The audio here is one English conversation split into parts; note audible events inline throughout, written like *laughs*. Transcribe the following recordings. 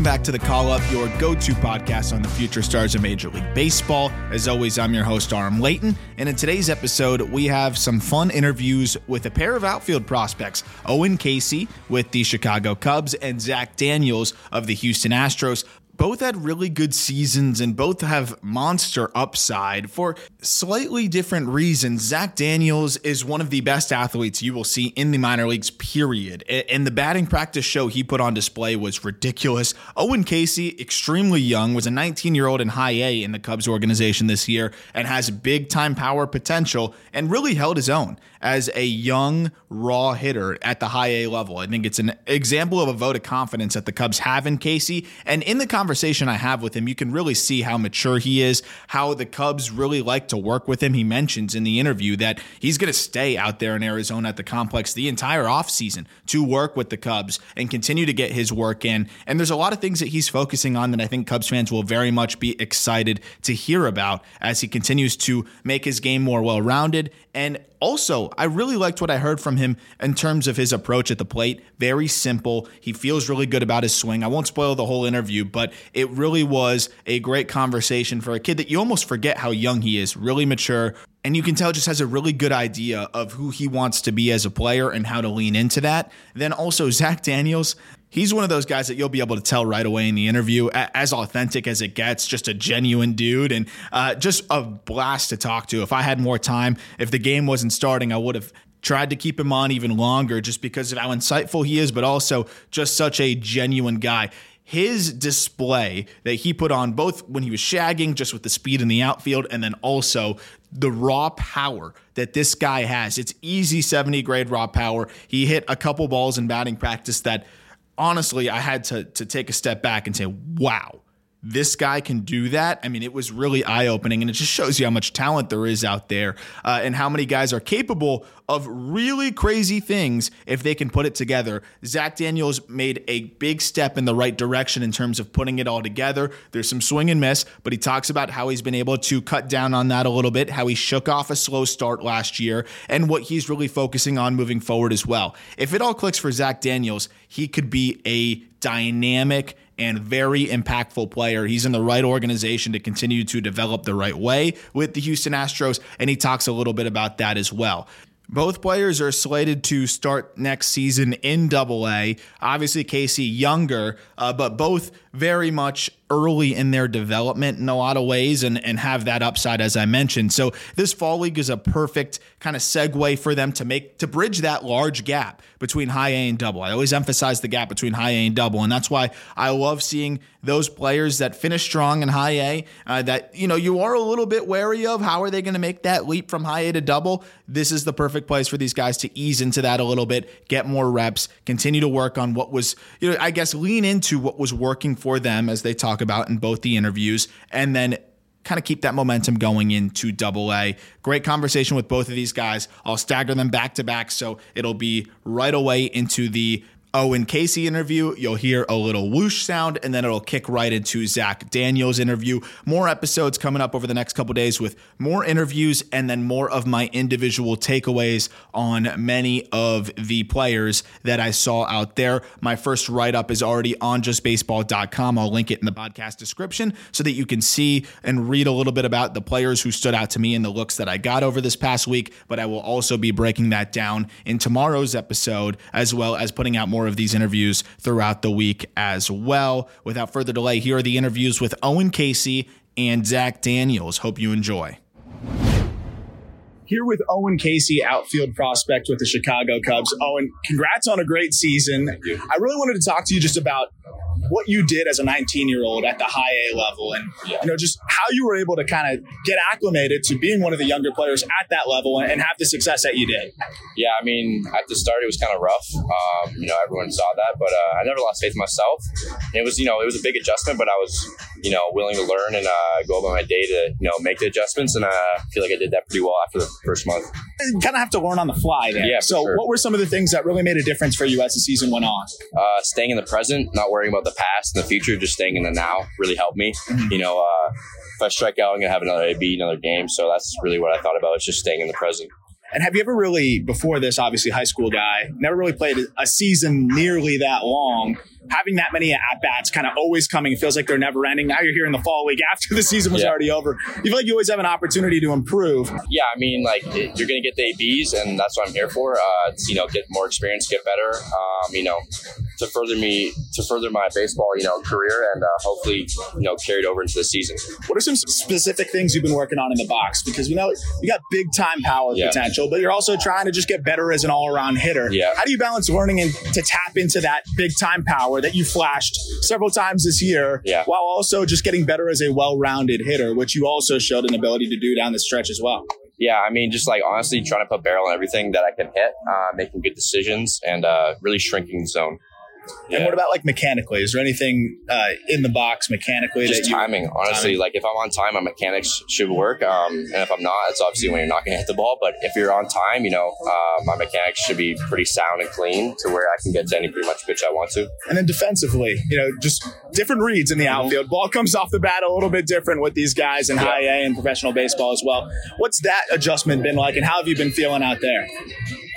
Welcome back to the Call Up, your go to podcast on the future stars of Major League Baseball. As always, I'm your host, Aram Leighton. And in today's episode, we have some fun interviews with a pair of outfield prospects Owen Caissie with the Chicago Cubs and Zach Daniels of the Houston Astros. Both had really good seasons and both have monster upside for slightly different reasons. Zach Daniels is one of the best athletes you will see in the minor leagues, period. And the batting practice show he put on display was ridiculous. Owen Caissie, extremely young, was a 19 year old in high A in the Cubs organization this year and has big time power potential and really held his own as a young, raw hitter at the high A level. I think it's an example of a vote of confidence that the Cubs have in Caissie. And in the conversation I have with him, you can really see how mature he is, how the Cubs really like to work with him. He mentions in the interview that he's going to stay out there in Arizona at the complex the entire offseason to work with the Cubs and continue to get his work in. And there's a lot of things that he's focusing on that I think Cubs fans will very much be excited to hear about as he continues to make his game more well rounded and also, I really liked what I heard from him in terms of his approach at the plate. Very simple. He feels really good about his swing. I won't spoil the whole interview, but it really was a great conversation for a kid that you almost forget how young he is, really mature. And you can tell just has a really good idea of who he wants to be as a player and how to lean into that. Then also, Zach Daniels, He's one of those guys that you'll be able to tell right away in the interview, as authentic as it gets, just a genuine dude and uh, just a blast to talk to. If I had more time, if the game wasn't starting, I would have tried to keep him on even longer just because of how insightful he is, but also just such a genuine guy his display that he put on both when he was shagging, just with the speed in the outfield, and then also the raw power that this guy has. It's easy 70 grade raw power. He hit a couple balls in batting practice that honestly, I had to to take a step back and say, wow, this guy can do that. I mean, it was really eye opening, and it just shows you how much talent there is out there uh, and how many guys are capable of really crazy things if they can put it together. Zach Daniels made a big step in the right direction in terms of putting it all together. There's some swing and miss, but he talks about how he's been able to cut down on that a little bit, how he shook off a slow start last year, and what he's really focusing on moving forward as well. If it all clicks for Zach Daniels, he could be a dynamic and very impactful player. He's in the right organization to continue to develop the right way with the Houston Astros, and he talks a little bit about that as well. Both players are slated to start next season in Double A. Obviously, Caissie younger, uh, but both very much early in their development in a lot of ways and, and have that upside as I mentioned. So this fall league is a perfect kind of segue for them to make to bridge that large gap between high A and double. I always emphasize the gap between high A and double, and that's why I love seeing those players that finish strong in high A uh, that you know you are a little bit wary of. How are they going to make that leap from high A to double? This is the perfect place for these guys to ease into that a little bit, get more reps, continue to work on what was you know I guess lean into what was working for them as they talk about in both the interviews, and then kind of keep that momentum going into double A. Great conversation with both of these guys. I'll stagger them back to back, so it'll be right away into the Oh, Owen Caissie interview. You'll hear a little whoosh sound, and then it'll kick right into Zach Daniels interview. More episodes coming up over the next couple days with more interviews and then more of my individual takeaways on many of the players that I saw out there. My first write up is already on justbaseball.com. I'll link it in the podcast description so that you can see and read a little bit about the players who stood out to me and the looks that I got over this past week. But I will also be breaking that down in tomorrow's episode, as well as putting out more of these interviews throughout the week as well. Without further delay, here are the interviews with Owen Caissie and Zach Daniels. Hope you enjoy. here with Owen Caissie, outfield prospect with the Chicago Cubs. Owen, congrats on a great season. I really wanted to talk to you just about what you did as a 19 year old at the high A level and you know just how you were able to kind of get acclimated to being one of the younger players at that level and, and have the success that you did. Yeah, I mean, at the start it was kind of rough. Um, you know, everyone saw that, but uh, I never lost faith in myself. It was, you know, it was a big adjustment, but I was, you know, willing to learn and uh, go about my day to, you know, make the adjustments, and uh, I feel like I did that pretty well after the first month. You kind of have to learn on the fly there. Yeah, so, sure. what were some of the things that really made a difference for you as the season went on? Uh, staying in the present, not worrying about the past and the future, just staying in the now really helped me. You know, uh, if I strike out, I'm gonna have another AB, another game. So that's really what I thought about. It's just staying in the present. And have you ever really, before this, obviously high school guy, never really played a season nearly that long? Having that many at bats, kind of always coming, it feels like they're never ending. Now you're here in the fall league *laughs* after the season was Yeah. already over. You feel like you always have an opportunity to improve. Yeah, I mean, like it, you're gonna get the ABs, and that's what I'm here for. Uh, you know, get more experience, get better. Um, you know, to further me, to further my baseball, you know, career, and uh, hopefully, you know, carry it over into the season. What are some specific things you've been working on in the box? Because we know you got big time power Yeah. potential, but you're also trying to just get better as an all around hitter. Yeah. How do you balance learning and to tap into that big time power that you flashed several times this year, Yeah. while also just getting better as a well rounded hitter, which you also showed an ability to do down the stretch as well? Yeah, I mean, just like honestly, trying to put barrel on everything that I can hit, uh, making good decisions, and uh, really shrinking the zone. And what about like mechanically? Is there anything uh, in the box mechanically just you timing. Honestly, timing. like if I'm on time, my mechanics should work. Um, and if I'm not, it's obviously when you're not going to hit the ball. But if you're on time, you know, uh, my mechanics should be pretty sound and clean to where I can get to any pretty much pitch I want to. And then defensively, you know, just different reads in the outfield. Ball comes off the bat a little bit different with these guys in high A and professional baseball as well. What's that adjustment been like, and how have you been feeling out there?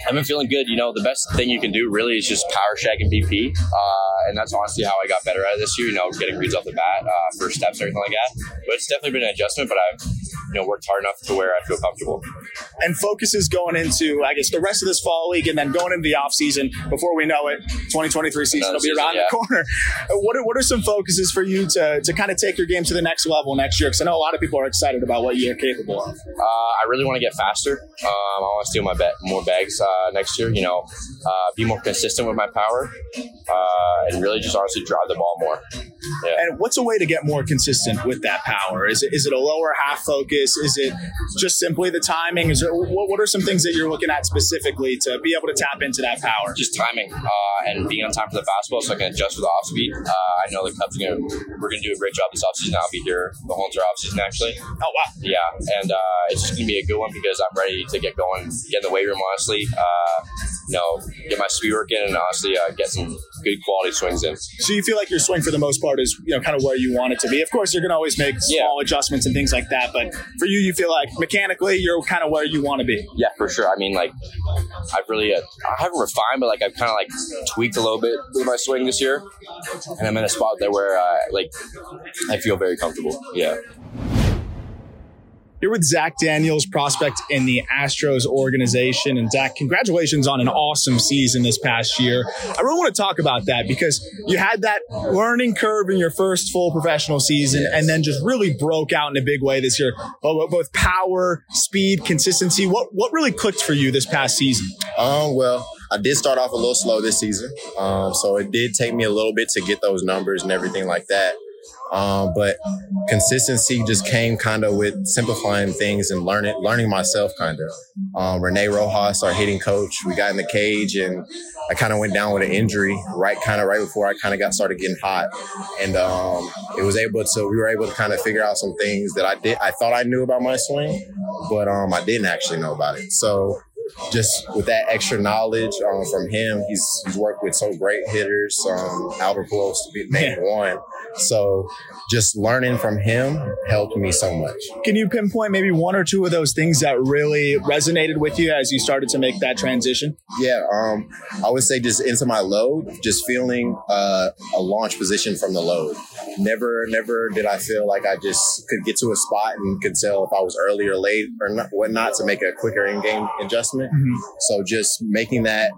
I've been feeling good. You know, the best thing you can do really is just power shag and BP. Uh, and that's honestly how I got better at it this year, you know, getting reads off the bat, uh, first steps, everything like that. But it's definitely been an adjustment, but I've, you know, worked hard enough to where I feel comfortable. And focus is going into, I guess, the rest of this fall league, and then going into the off season. Before we know it, 2023 season Another will be season, around yeah. the corner. What are, what are some focuses for you to to kind of take your game to the next level next year? Because I know a lot of people are excited about what you're capable of. Uh, I really want to get faster. Um, I want to steal my bet more bags uh, next year. You know, uh, be more consistent with my power, uh, and really just honestly drive the ball more. Yeah. And what's a way to get more consistent with that power? Is it is it a lower half focus? Is it just simply the timing? Is there, what, what are some things that you're looking at specifically to be able to tap into that power? just timing uh, and being on time for the fastball so I can adjust for the off speed. Uh, I know the Cubs are gonna we're gonna do a great job this offseason. I'll be here the whole entire offseason actually. Oh wow! Yeah, and uh, it's just gonna be a good one because I'm ready to get going, get in the weight room honestly. Uh, you know, get my speed work in and honestly uh, get some good quality swings in. So you feel like your swing for the most part is you know kind of where you want it to be. Of course, you're going to always make small adjustments and things like that, but for you, you feel like mechanically you're kind of where you want to be. Yeah, for sure. I mean, like, I've really, uh, I haven't refined, but like, I've kind of like tweaked a little bit with my swing this year, and I'm in a spot there where, uh, like, I feel very comfortable. Yeah. Here with Zach Daniels, prospect in the Astros organization. And Zach, congratulations on an awesome season this past year. I really want to talk about that because you had that learning curve in your first full professional season and then just really broke out in a big way this year. Both both power, speed, consistency. What, what really clicked for you this past season? Um, well, I did start off a little slow this season, um, so it did take me a little bit to get those numbers and everything like that. Um, but consistency just came kind of with simplifying things and learning learning myself kind of. Um, Rene Rojas, our hitting coach, we got in the cage and I kind of went down with an injury right kind of right before I kind of got started getting hot, and um, it was able to we were able to kind of figure out some things that I did I thought I knew about my swing, but um, I didn't actually know about it. So just with that extra knowledge um, from him, he's he's worked with some great hitters, um, Albert Pujols to be named one. So just learning from him helped me so much. Can you pinpoint maybe one or two of those things that really resonated with you as you started to make that transition? Yeah, um, I would say just into my load, just feeling uh, a launch position from the load. Never, never did I feel like I just could get to a spot and could tell if I was early or late or not, whatnot to make a quicker in-game adjustment. So just making that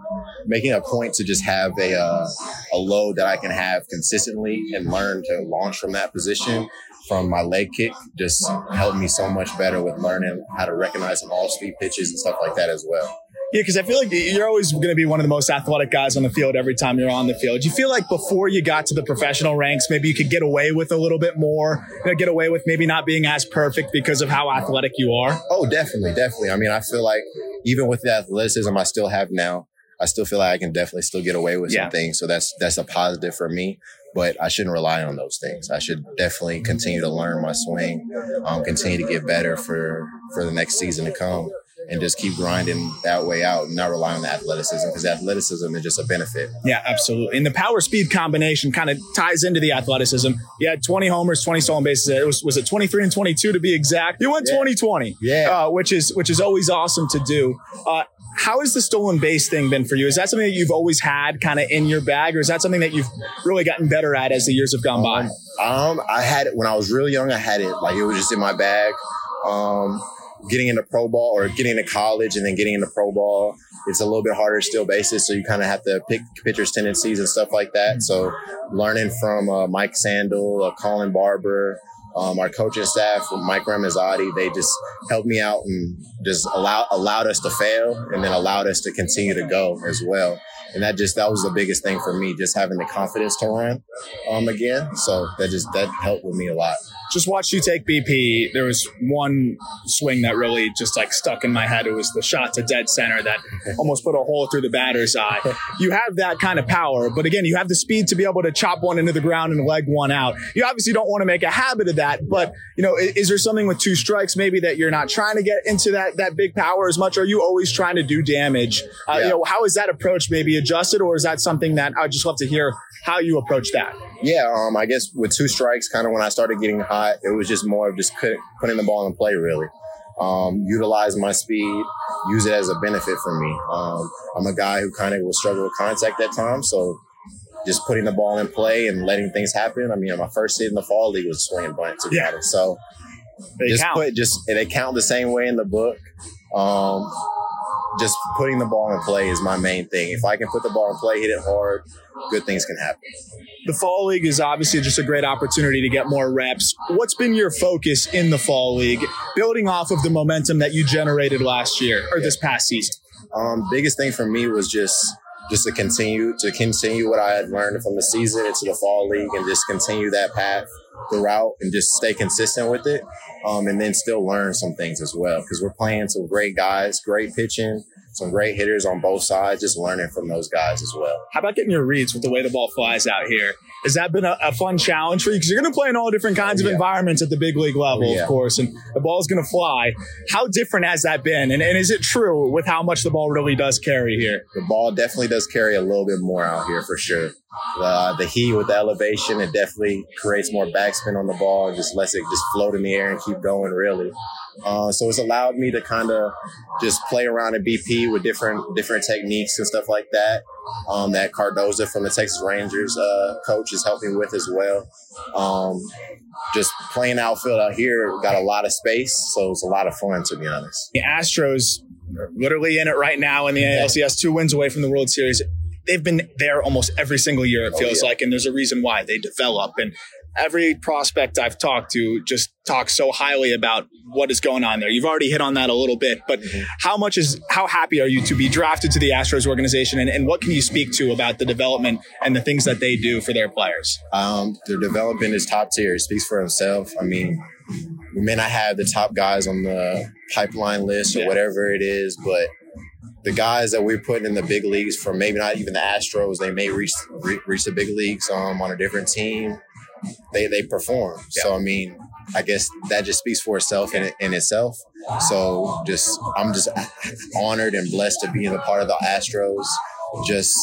making a point to just have a uh, a load that I can have consistently and learn to launch from that position from my leg kick just helped me so much better with learning how to recognize some off speed pitches and stuff like that as well. Yeah, because I feel like you're always going to be one of the most athletic guys on the field every time you're on the field. You feel like before you got to the professional ranks, maybe you could get away with a little bit more, you know, get away with maybe not being as perfect because of how athletic you are? Oh, definitely, definitely. I mean, I feel like even with the athleticism I still have now, I still feel like I can definitely still get away with yeah. some things. So that's that's a positive for me. But I shouldn't rely on those things. I should definitely continue to learn my swing, um, continue to get better for for the next season to come and just keep grinding that way out and not rely on the athleticism because athleticism is just a benefit. Yeah, absolutely. And the power speed combination kind of ties into the athleticism. You had 20 homers, 20 stolen bases. It was, was it 23 and 22 to be exact? You went 2020. Yeah. Uh, which is, which is always awesome to do. Uh, how has the stolen base thing been for you? Is that something that you've always had kind of in your bag, or is that something that you've really gotten better at as the years have gone by? Um, I had it when I was really young. I had it like it was just in my bag. Um, getting into pro ball or getting into college and then getting into pro ball, it's a little bit harder still basis. So you kind of have to pick pitchers' tendencies and stuff like that. So learning from uh, Mike Sandel, uh, Colin Barber, um, our coaching staff, Mike Ramazzotti, they just helped me out and just allow, allowed us to fail and then allowed us to continue to go as well. And that just, that was the biggest thing for me, just having the confidence to run um, again. So that just, that helped with me a lot just watched you take BP. There was one swing that really just like stuck in my head. It was the shot to dead center that *laughs* almost put a hole through the batter's eye. You have that kind of power, but again, you have the speed to be able to chop one into the ground and leg one out. You obviously don't want to make a habit of that, but you know, is, is there something with two strikes maybe that you're not trying to get into that that big power as much? Are you always trying to do damage? Uh, yeah. You know, how is that approach maybe adjusted, or is that something that I'd just love to hear how you approach that? Yeah, um, I guess with two strikes, kind of when I started getting hot, it was just more of just putting the ball in play, really. Um, utilize my speed, use it as a benefit for me. Um, I'm a guy who kind of will struggle with contact at times, so just putting the ball in play and letting things happen. I mean, my first hit in the fall league was swinging bunt to yeah. So they just count. put just they count the same way in the book. Um, just putting the ball in play is my main thing. If I can put the ball in play, hit it hard, good things can happen. The fall league is obviously just a great opportunity to get more reps. What's been your focus in the fall league, building off of the momentum that you generated last year or yeah. this past season? Um, biggest thing for me was just just to continue to continue what I had learned from the season into the fall league and just continue that path throughout and just stay consistent with it. Um, and then still learn some things as well because we're playing some great guys, great pitching, some great hitters on both sides, just learning from those guys as well. How about getting your reads with the way the ball flies out here? Has that been a, a fun challenge for you? Because you're going to play in all different kinds of yeah. environments at the big league level, yeah. of course, and the ball's going to fly. How different has that been? And, and is it true with how much the ball really does carry here? The ball definitely does carry a little bit more out here for sure. Uh, the heat with the elevation, it definitely creates more backspin on the ball and just lets it just float in the air and keep going, really. Uh, so it's allowed me to kind of just play around in BP with different different techniques and stuff like that. Um, that Cardoza from the Texas Rangers uh, coach is helping with as well. Um, just playing outfield out here got a lot of space, so it's a lot of fun to be honest. The Astros are literally in it right now in the ALCS, two wins away from the World Series they've been there almost every single year, it oh, feels oh, yeah. like. And there's a reason why they develop. And every prospect I've talked to just talks so highly about what is going on there. You've already hit on that a little bit, but mm-hmm. how much is, how happy are you to be drafted to the Astros organization? And, and what can you speak to about the development and the things that they do for their players? Um, their development is top tier. It speaks for itself. I mean, we may not have the top guys on the pipeline list or yeah. whatever it is, but the guys that we're putting in the big leagues from maybe not even the Astros, they may reach reach the big leagues um, on a different team. They they perform. Yeah. So I mean, I guess that just speaks for itself in in itself. So just I'm just *laughs* honored and blessed to be in a part of the Astros. Just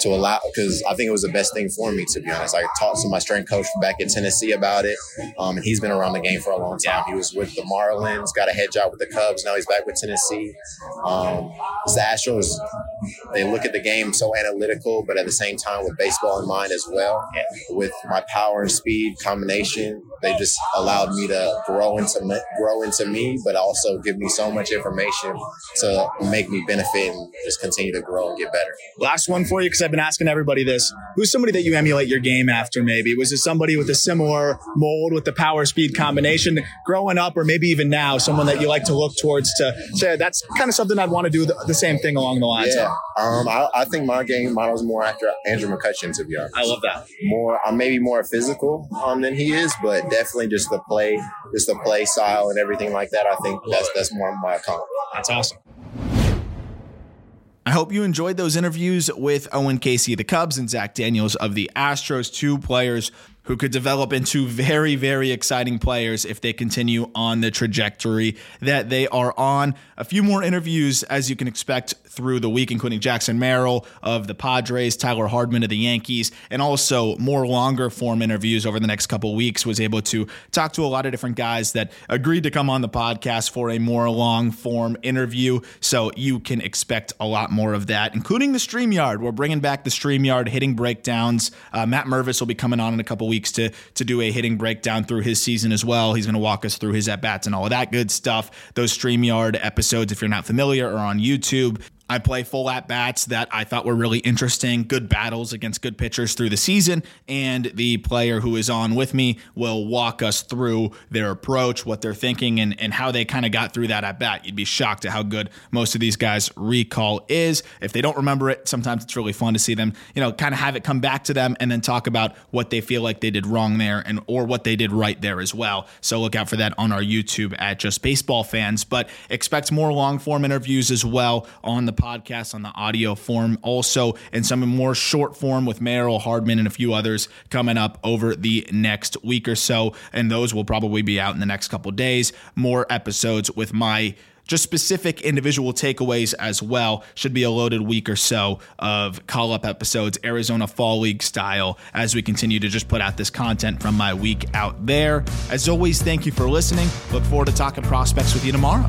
to allow because I think it was the best thing for me to be honest. I talked to my strength coach back in Tennessee about it, um, and he's been around the game for a long time. He was with the Marlins, got a head job with the Cubs. Now he's back with Tennessee. Um, the Astros they look at the game so analytical, but at the same time with baseball in mind as well. Yeah. With my power and speed combination, they just allowed me to grow into me, grow into me, but also give me so much information to make me benefit and just continue to grow and get better. Last one for you, because I've been asking everybody this. Who's somebody that you emulate your game after, maybe? Was it somebody with a similar mold with the power speed combination growing up, or maybe even now, someone that you like to look towards to say that's kind of something I'd want to do the, the same thing along the lines Yeah, of? Um, I, I think my game models more after Andrew McCutchen, to be honest. I love that. more I'm maybe more physical um, than he is, but definitely just the play, just the play style and everything like that. I think that's that's more my comp. That's awesome. I hope you enjoyed those interviews with Owen Caissie of the Cubs and Zach Daniels of the Astros, two players who could develop into very, very exciting players if they continue on the trajectory that they are on. A few more interviews, as you can expect, through the week, including Jackson Merrill of the Padres, Tyler Hardman of the Yankees, and also more longer form interviews over the next couple weeks. Was able to talk to a lot of different guys that agreed to come on the podcast for a more long form interview. So you can expect a lot more of that, including the StreamYard. We're bringing back the StreamYard hitting breakdowns. Uh, Matt Mervis will be coming on in a couple weeks to to do a hitting breakdown through his season as well. He's going to walk us through his at bats and all of that good stuff. Those StreamYard episodes, if you're not familiar, are on YouTube. I play full at bats that I thought were really interesting, good battles against good pitchers through the season. And the player who is on with me will walk us through their approach, what they're thinking, and, and how they kind of got through that at bat. You'd be shocked at how good most of these guys' recall is. If they don't remember it, sometimes it's really fun to see them, you know, kind of have it come back to them and then talk about what they feel like they did wrong there and or what they did right there as well. So look out for that on our YouTube at Just Baseball Fans. But expect more long form interviews as well on the podcast on the audio form, also and some more short form with Merrill Hardman and a few others coming up over the next week or so. And those will probably be out in the next couple days. More episodes with my just specific individual takeaways as well. Should be a loaded week or so of call up episodes, Arizona Fall League style, as we continue to just put out this content from my week out there. As always, thank you for listening. Look forward to talking prospects with you tomorrow.